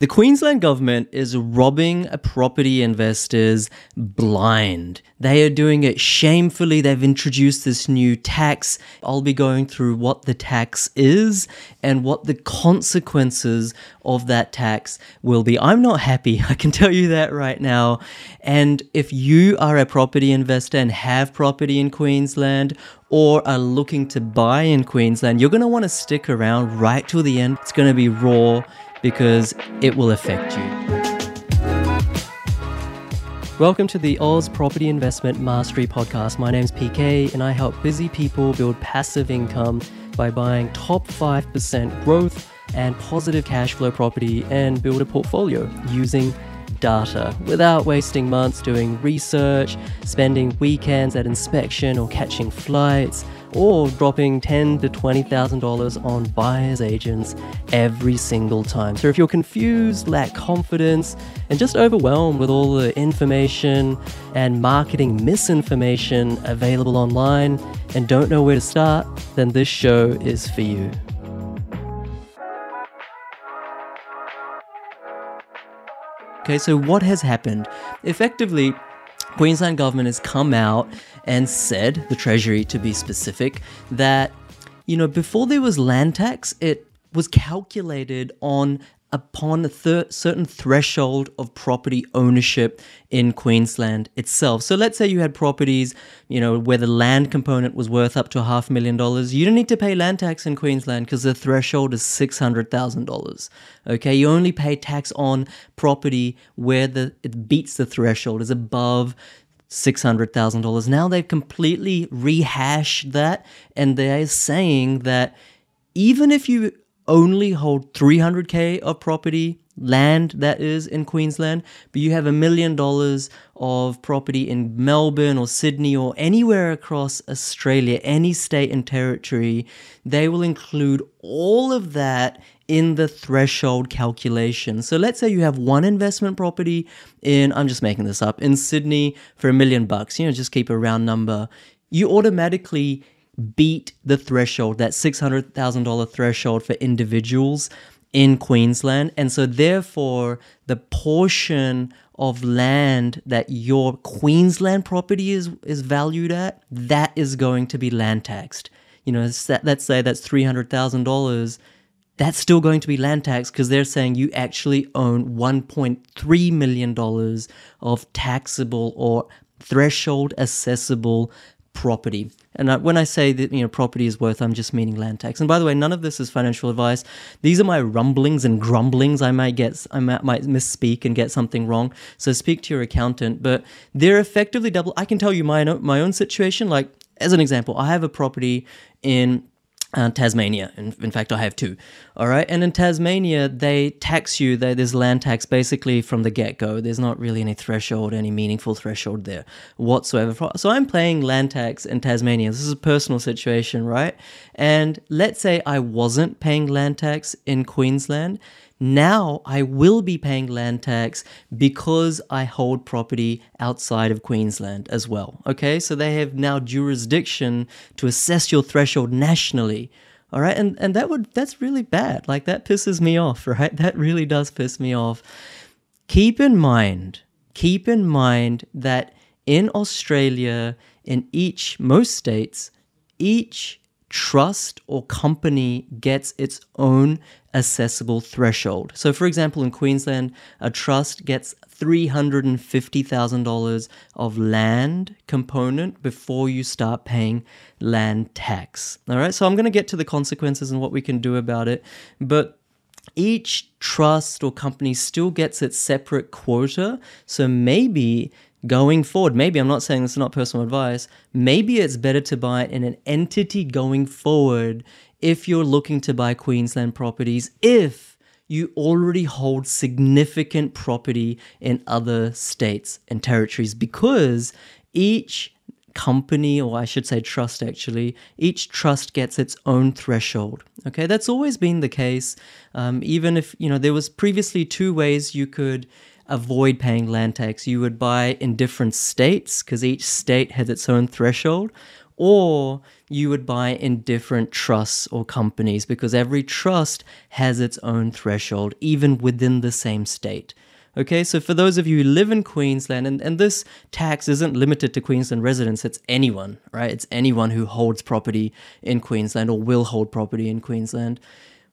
The Queensland government is robbing property investors blind. They are doing it shamefully. They've introduced this new tax. I'll be going through what the tax is and what the consequences of that tax will be. I'm not happy. I can tell you that right now. And if you are a property investor and have property in Queensland or are looking to buy in Queensland, you're going to want to stick around right till the end. It's going to be raw because it will affect you. Welcome to the Oz Property Investment Mastery Podcast. My name's PK, and I help busy people build passive income by buying top 5% growth and positive cash flow property and build a portfolio using data without wasting months doing research, spending weekends at inspection or catching flights or dropping ten to twenty thousand dollars on buyers agents every single time. So if you're confused, lack confidence, and just overwhelmed with all the information and marketing misinformation available online and don't know where to start, then this show is for you. Okay, so what has happened? Effectively, Queensland government has come out and said, the Treasury to be specific, that, you know, before there was land tax, it was calculated on upon a thir- certain threshold of property ownership in Queensland itself. So let's say you had properties, you know, where the land component was worth up to a half million dollars. You don't need to pay land tax in Queensland because the threshold is $600,000. Okay, you only pay tax on property where the it beats the threshold is above $600,000. Now they've completely rehashed that and they're saying that even if you only hold 300k of property land that is in Queensland, but you have a million dollars of property in Melbourne or Sydney or anywhere across Australia, any state and territory, they will include all of that in the threshold calculation. So let's say you have one investment property in, I'm just making this up, in Sydney for a million bucks, you know, just keep a round number. You automatically beat the threshold, that $600,000 threshold for individuals in Queensland. And so, therefore, the portion of land that your Queensland property is, is valued at, that is going to be land taxed. You know, let's say that's $300,000 that's still going to be land tax because they're saying you actually own $1.3 million of taxable or threshold accessible property. And when I say that you know property is worth, I'm just meaning land tax. And by the way, none of this is financial advice. These are my rumblings and grumblings. I might get, I might, might misspeak and get something wrong. So speak to your accountant. But they're effectively double. I can tell you my my own situation. Like as an example, I have a property in uh, Tasmania. In, in, fact, I have two. All right. And in Tasmania, they tax you. They, there's land tax basically from the get go. There's not really any threshold, any meaningful threshold there whatsoever. So I'm paying land tax in Tasmania. This is a personal situation, right? And let's say I wasn't paying land tax in Queensland now I will be paying land tax because I hold property outside of Queensland as well. Okay, so they have now jurisdiction to assess your threshold nationally. All right, and and that would that's really bad. Like that pisses me off, right? That really does piss me off. Keep in mind, keep in mind that in Australia, in each most states, each trust or company gets its own accessible threshold. So, for example, in Queensland, a trust gets $350,000 of land component before you start paying land tax. All right, so I'm going to get to the consequences and what we can do about it. But each trust or company still gets its separate quota. So maybe going forward, maybe I'm not saying this is not personal advice, maybe it's better to buy in an entity going forward if you're looking to buy Queensland properties, if you already hold significant property in other states and territories, because each company, or I should say trust actually, each trust gets its own threshold. Okay, that's always been the case. Um, even if, you know, there was previously two ways you could avoid paying land tax. You would buy in different states because each state has its own threshold, or you would buy in different trusts or companies because every trust has its own threshold, even within the same state. Okay, so for those of you who live in Queensland, and, and this tax isn't limited to Queensland residents, it's anyone, right? It's anyone who holds property in Queensland or will hold property in Queensland,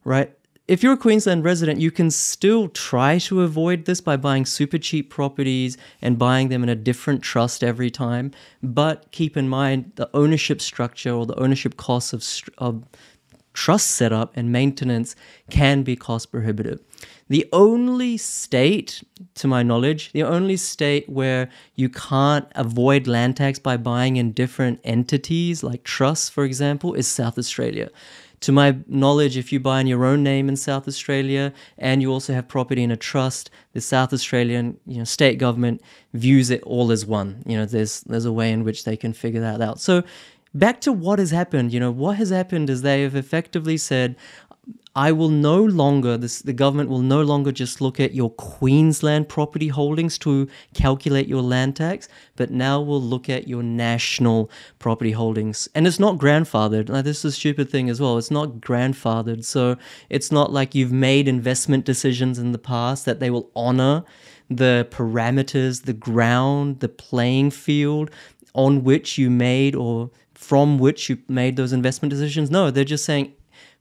right? If you're a Queensland resident, you can still try to avoid this by buying super cheap properties and buying them in a different trust every time. But keep in mind the ownership structure or the ownership costs of, of trust setup and maintenance can be cost prohibitive. The only state, to my knowledge, the only state where you can't avoid land tax by buying in different entities, like trusts, for example, is South Australia. To my knowledge, if you buy in your own name in South Australia and you also have property in a trust, the South Australian you know, state government views it all as one. You know, there's there's a way in which they can figure that out. So back to what has happened. You know, what has happened is they have effectively said, I will no longer, this, the government will no longer just look at your Queensland property holdings to calculate your land tax, but now we'll look at your national property holdings. And it's not grandfathered. Now, this is a stupid thing as well. It's not grandfathered. So it's not like you've made investment decisions in the past that they will honor the parameters, the ground, the playing field on which you made or from which you made those investment decisions. No, they're just saying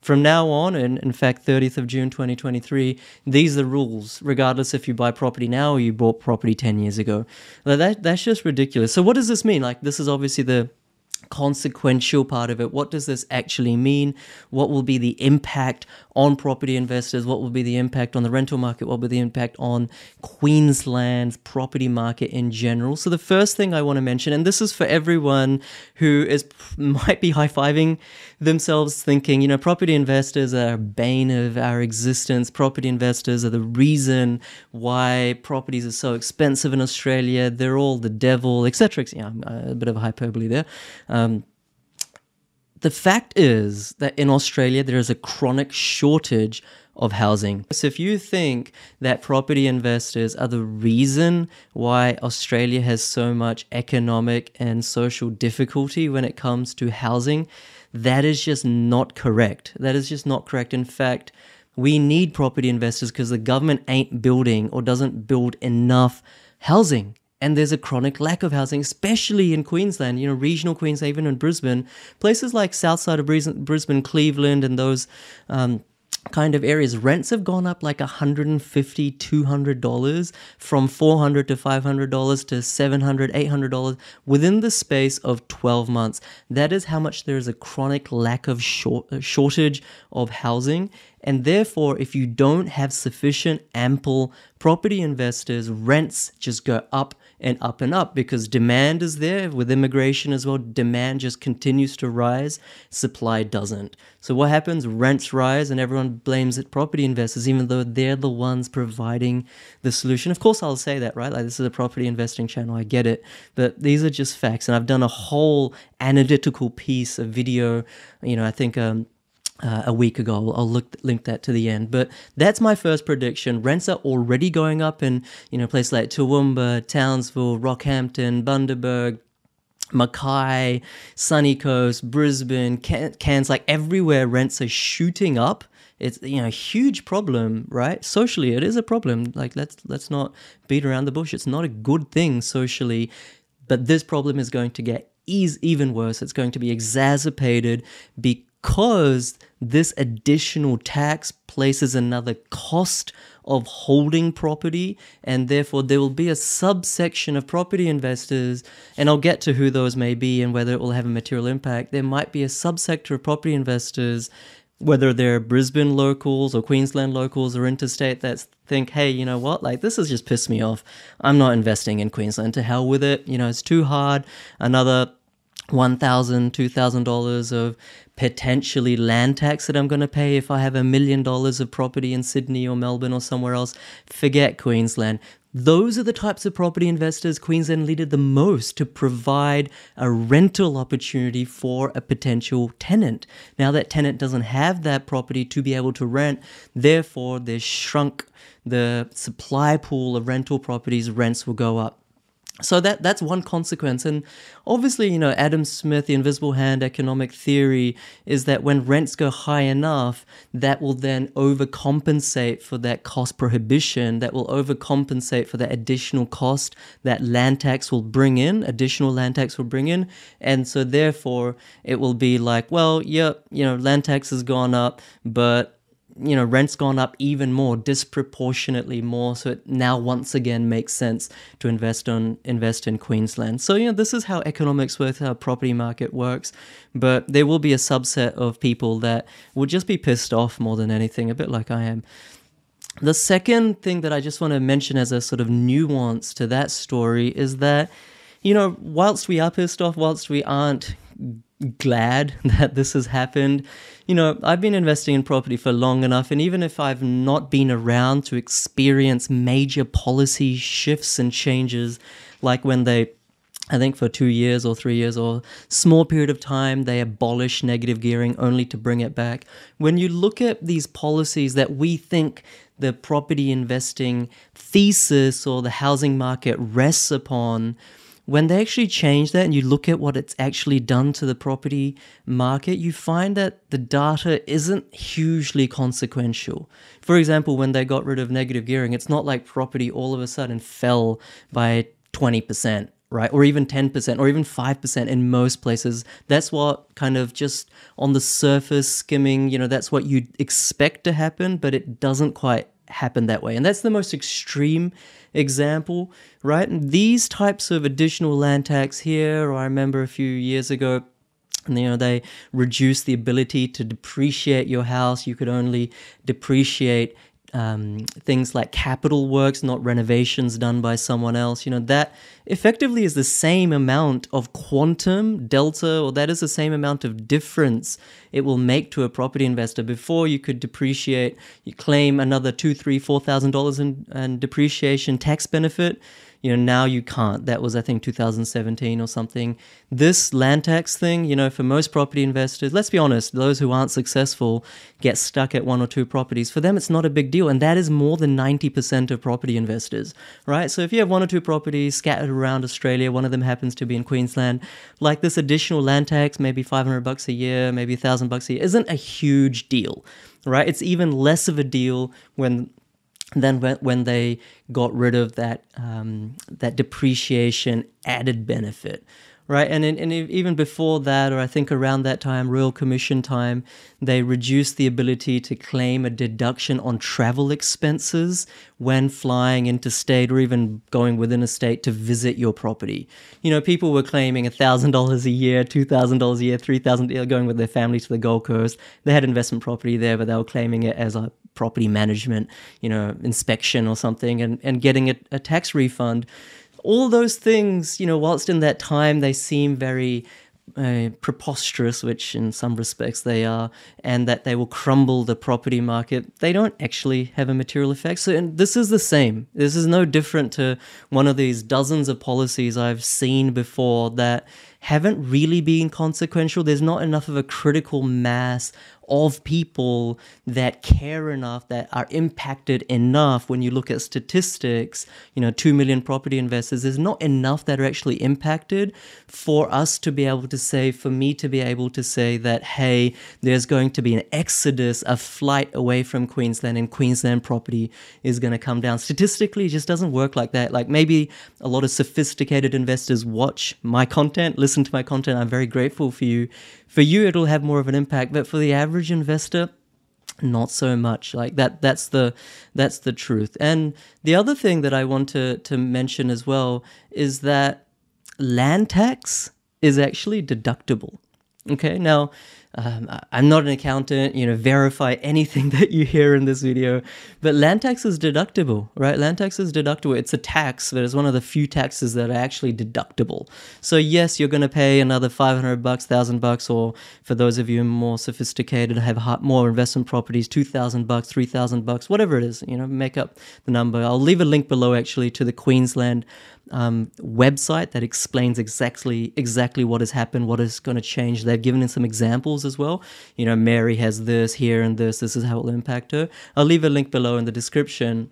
from now on, and in fact, 30th of June 2023, these are the rules, regardless if you buy property now or you bought property 10 years ago. That, that's just ridiculous. So, what does this mean? Like, this is obviously the consequential part of it. What does this actually mean? What will be the impact on property investors? What will be the impact on the rental market? What will be the impact on Queensland's property market in general? So the first thing I want to mention, and this is for everyone who is might be high fiving themselves, thinking, you know, property investors are a bane of our existence. Property investors are the reason why properties are so expensive in Australia. They're all the devil, etc. Yeah, uh, a bit of a hyperbole there. Um, the fact is that in Australia, there is a chronic shortage of housing. So, if you think that property investors are the reason why Australia has so much economic and social difficulty when it comes to housing, that is just not correct. That is just not correct. In fact, we need property investors because the government ain't building or doesn't build enough housing and there's a chronic lack of housing, especially in Queensland, you know, regional Queensland, even in Brisbane. Places like south side of Brisbane, Cleveland, and those um, kind of areas rents have gone up like 150 200 dollars from 400 to 500 dollars to 700 800 dollars within the space of 12 months that is how much there is a chronic lack of short, uh, shortage of housing and therefore if you don't have sufficient ample property investors rents just go up and up and up because demand is there with immigration as well. Demand just continues to rise, supply doesn't. So what happens? Rents rise, and everyone blames it property investors, even though they're the ones providing the solution. Of course, I'll say that, right? Like this is a property investing channel, I get it, but these are just facts, and I've done a whole analytical piece, a video. You know, I think um, uh, a week ago. I'll, look link that to the end. But that's my first prediction. Rents are already going up in you know places like Toowoomba, Townsville, Rockhampton, Bundaberg. Mackay, Sunny Coast, Brisbane, Cairns, like everywhere, rents are shooting up. It's you know a huge problem, right? Socially, it is a problem. Like let's let's not beat around the bush. It's not a good thing socially, but this problem is going to get is even worse. It's going to be exacerbated because this additional tax places another cost of holding property, and therefore there will be a subsection of property investors, and I'll get to who those may be and whether it will have a material impact. There might be a subsector of property investors, whether they're Brisbane locals or Queensland locals or interstate, that think, hey, you know what, like this has just pissed me off. I'm not investing in Queensland. To hell with it. You know, it's too hard. Another $1,000, $2,000 of potentially land tax that I'm going to pay if I have a million dollars of property in Sydney or Melbourne or somewhere else. Forget Queensland. Those are the types of property investors Queensland needed the most to provide a rental opportunity for a potential tenant. Now, that tenant doesn't have that property to be able to rent, therefore, they've shrunk the supply pool of rental properties, rents will go up. So that that's one consequence. And obviously you know adam smith the invisible hand economic theory is that when rents go high enough that will then overcompensate for that cost prohibition that will overcompensate for that additional cost that land tax will bring in additional land tax will bring in. And so therefore it will be like well yep you know land tax has gone up but you know rent's gone up even more disproportionately more. So it now once again makes sense to invest on invest in Queensland. So you know this is how economics works how property market works. But there will be a subset of people that will just be pissed off more than anything a bit like I am. The second thing that I just want to mention as a sort of nuance to that story is that you know whilst we are pissed off whilst we aren't glad that this has happened. You know, I've been investing in property for long enough, and even if I've not been around to experience major policy shifts and changes, like when they I think for two years or three years or small period of time, they abolish negative gearing only to bring it back. When you look at these policies that we think the property investing thesis or the housing market rests upon, when they actually change that and you look at what it's actually done to the property market, you find that the data isn't hugely consequential. For example, when they got rid of negative gearing, it's not like property all of a sudden fell by 20%. Right, or even 10%, or even 5% in most places. That's what kind of just on the surface skimming, you know, that's what you'd expect to happen, but it doesn't quite happen that way. And that's the most extreme example, right? And these types of additional land tax here, I remember a few years ago, and you know they reduced the ability to depreciate your house you could only depreciate um, things like capital works, not renovations done by someone else. You know, that effectively is the same amount of quantum delta, or that is the same amount of difference it will make to a property investor. Before you could depreciate, you claim another two, three, four thousand dollars in, depreciation tax benefit you know now you can't. That was i think 2017 or something. This land tax thing you know for most property investors let's be honest those who aren't successful get stuck at one or two properties. For them it's not a big deal and that is more than 90% of property investors right? So if you have one or two properties scattered around australia one of them happens to be in queensland like this additional land tax maybe 500 bucks a year maybe 1000 bucks a year isn't a huge deal right? It's even less of a deal when then when, when they got rid of that um, that depreciation added benefit right? And, in, and even before that, or I think around that time, Royal Commission time, they reduced the ability to claim a deduction on travel expenses when flying interstate or even going within a state to visit your property. You know, people were claiming $1,000 a year, $2,000 a year, $3,000 going with their family to the Gold Coast. They had investment property there, but they were claiming it as a property management, you know, inspection or something and, and getting a, a tax refund all those things, you know, whilst in that time they seem very uh, preposterous, which in some respects they are, and that they will crumble the property market, they don't actually have a material effect. So, and this is the same. This is no different to one of these dozens of policies I've seen before that haven't really been consequential. There's not enough of a critical mass of people that care enough, that are impacted enough. When you look at statistics, you know, 2 million property investors, there's not enough that are actually impacted for us to be able to say, for me to be able to say that, hey, there's going to be an exodus, a flight away from Queensland, and Queensland property is going to come down. Statistically, it just doesn't work like that. Like maybe a lot of sophisticated investors watch my content, listen to my content. I'm very grateful for you for you it'll have more of an impact but for the average investor not so much. Like that that's the that's the truth. And the other thing that i want to to mention as well is that land tax is actually deductible. Okay now um, I'm not an accountant, you know, verify anything that you hear in this video, but land tax is deductible, right? Land tax is deductible. It's a tax, but it's one of the few taxes that are actually deductible. So yes, you're going to pay another 500 bucks, 1000 bucks, or for those of you more sophisticated, have more investment properties, 2000 bucks, 3000 bucks, whatever it is, you know, make up the number. I'll leave a link below actually to the Queensland um, website that explains exactly exactly what has happened, what is going to change. They've given in some examples as well. You know, Mary has this here and this. This is how it will impact her. I'll leave a link below in the description.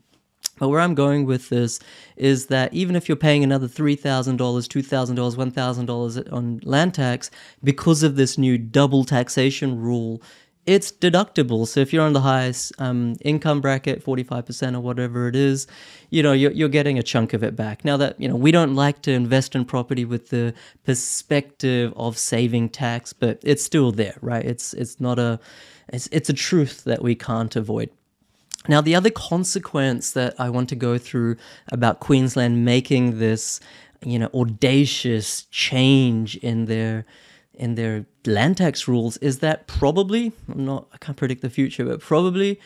But where I'm going with this is that even if you're paying another $3,000, $2,000, $1,000 on land tax, because of this new double taxation rule, it's deductible. So if you're on the highest um, income bracket, 45% or whatever it is, you know, you're, you're getting a chunk of it back. Now that, you know, we don't like to invest in property with the perspective of saving tax, but it's still there, right? It's, it's not a, it's, it's a truth that we can't avoid. Now, the other consequence that I want to go through about Queensland making this, you know, audacious change in their in their land tax rules is that probably I'm not I can't predict the future, but probably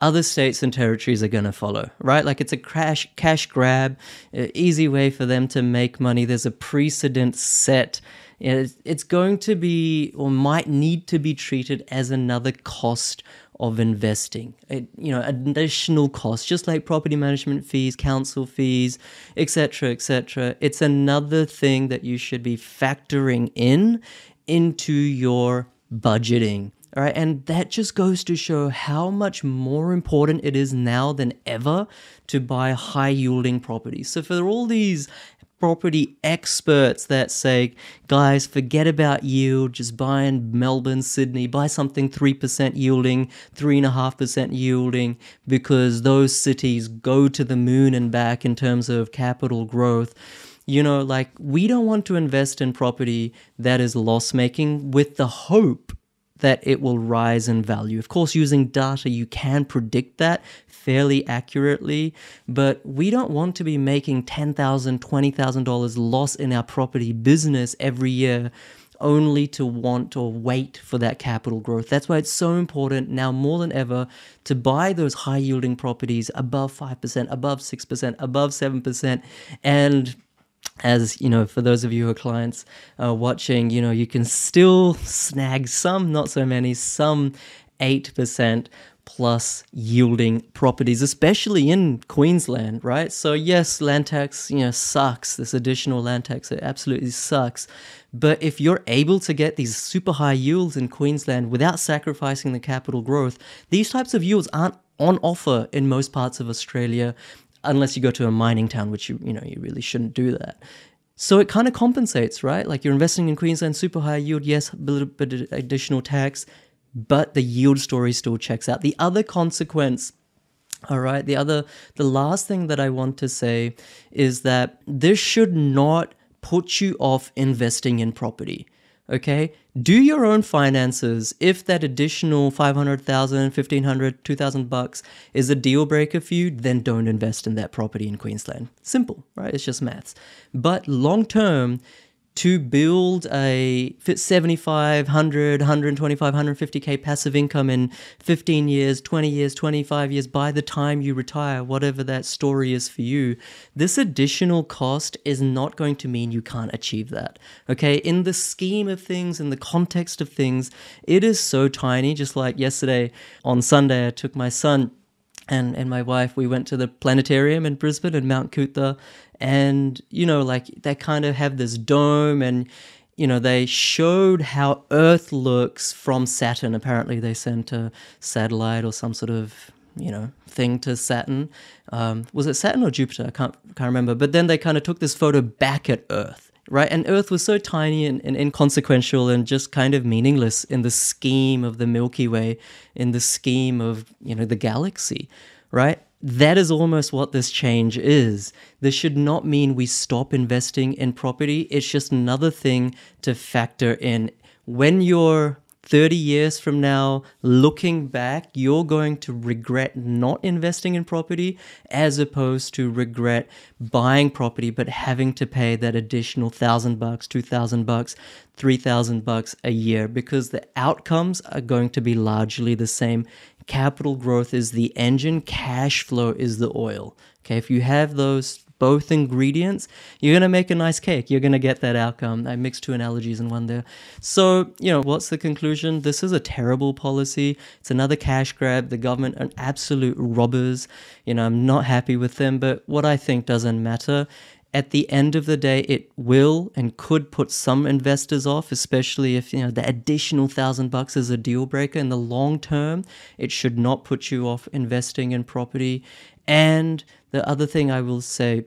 other states and territories are going to follow, right? Like it's a cash cash grab, easy way for them to make money. There's a precedent set. It's going to be or might need to be treated as another cost of investing. It, you know, additional costs, just like property management fees, council fees, etc., etc. It's another thing that you should be factoring in into your budgeting. All right, and that just goes to show how much more important it is now than ever to buy high yielding properties. So, for all these property experts that say, guys, forget about yield, just buy in Melbourne, Sydney, buy something 3% yielding, 3.5% yielding, because those cities go to the moon and back in terms of capital growth. You know, like we don't want to invest in property that is loss making with the hope that it will rise in value. Of course, using data, you can predict that fairly accurately, but we don't want to be making $10,000, $20,000 loss in our property business every year only to want or wait for that capital growth. That's why it's so important now more than ever to buy those high yielding properties above 5%, above 6%, above 7%, and as you know for those of you who are clients uh, watching you know you can still snag some not so many some 8% plus yielding properties especially in queensland right? So yes land tax you know sucks. This additional land tax it absolutely sucks. But if you're able to get these super high yields in queensland without sacrificing the capital growth these types of yields aren't on offer in most parts of australia unless you go to a mining town, which you you know you really shouldn't do that. So it kind of compensates, right? Like you're investing in Queensland, super high yield, yes, a little bit additional tax, but the yield story still checks out. The other consequence, all right, the other, the last thing that I want to say is that this should not put you off investing in property okay? Do your own finances. If that additional 500000 1500 2000 bucks is a deal breaker for you then don't invest in that property in queensland. Simple right? It's just maths. But long term to build a 75 100 125 150k passive income in 15 years 20 years 25 years by the time you retire whatever that story is for you this additional cost is not going to mean you can't achieve that okay? In the scheme of things in the context of things it is so tiny just like yesterday on sunday i took my son and and my wife we went to the planetarium in Brisbane and Mount Coot-tha and you know like they kind of have this dome and you know they showed how earth looks from saturn. Apparently they sent a satellite or some sort of you know thing to saturn. Um, was it saturn or jupiter? I can't can't remember. But then they kind of took this photo back at earth right and earth was so tiny and, and inconsequential and just kind of meaningless in the scheme of the milky way in the scheme of you know the galaxy right that is almost what this change is. This should not mean we stop investing in property. It's just another thing to factor in. When you're 30 years from now, looking back, you're going to regret not investing in property as opposed to regret buying property but having to pay that additional thousand bucks, two thousand bucks, three thousand bucks a year because the outcomes are going to be largely the same capital growth is the engine, cash flow is the oil. Okay, if you have those both ingredients, you're going to make a nice cake. You're going to get that outcome. I mixed two analogies in one there. So, you know, what's the conclusion? This is a terrible policy. It's another cash grab. The government are absolute robbers. You know, I'm not happy with them, but what I think doesn't matter at the end of the day, it will and could put some investors off, especially if you know the additional thousand bucks is a deal breaker. In the long term, it should not put you off investing in property. And the other thing I will say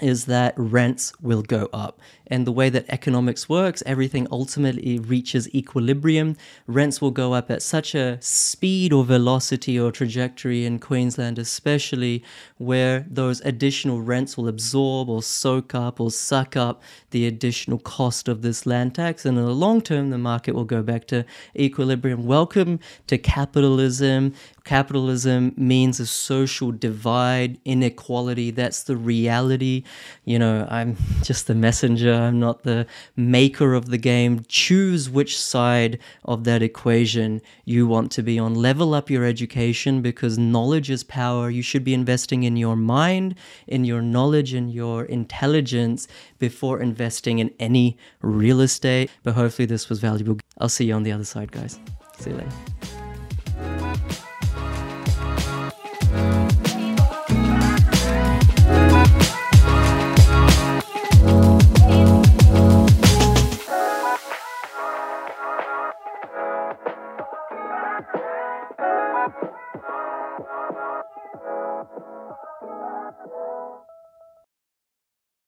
is that rents will go up. And the way that economics works, everything ultimately reaches equilibrium. Rents will go up at such a speed or velocity or trajectory in Queensland, especially where those additional rents will absorb or soak up or suck up the additional cost of this land tax. And in the long term, the market will go back to equilibrium. Welcome to capitalism. Capitalism means a social divide, inequality. That's the reality. You know, I'm just the messenger, I'm not the maker of the game. Choose which side of that equation you want to be on. Level up your education because knowledge is power. You should be investing in your mind, in your knowledge, in your intelligence before investing in any real estate. But hopefully, this was valuable. I'll see you on the other side, guys. See you later.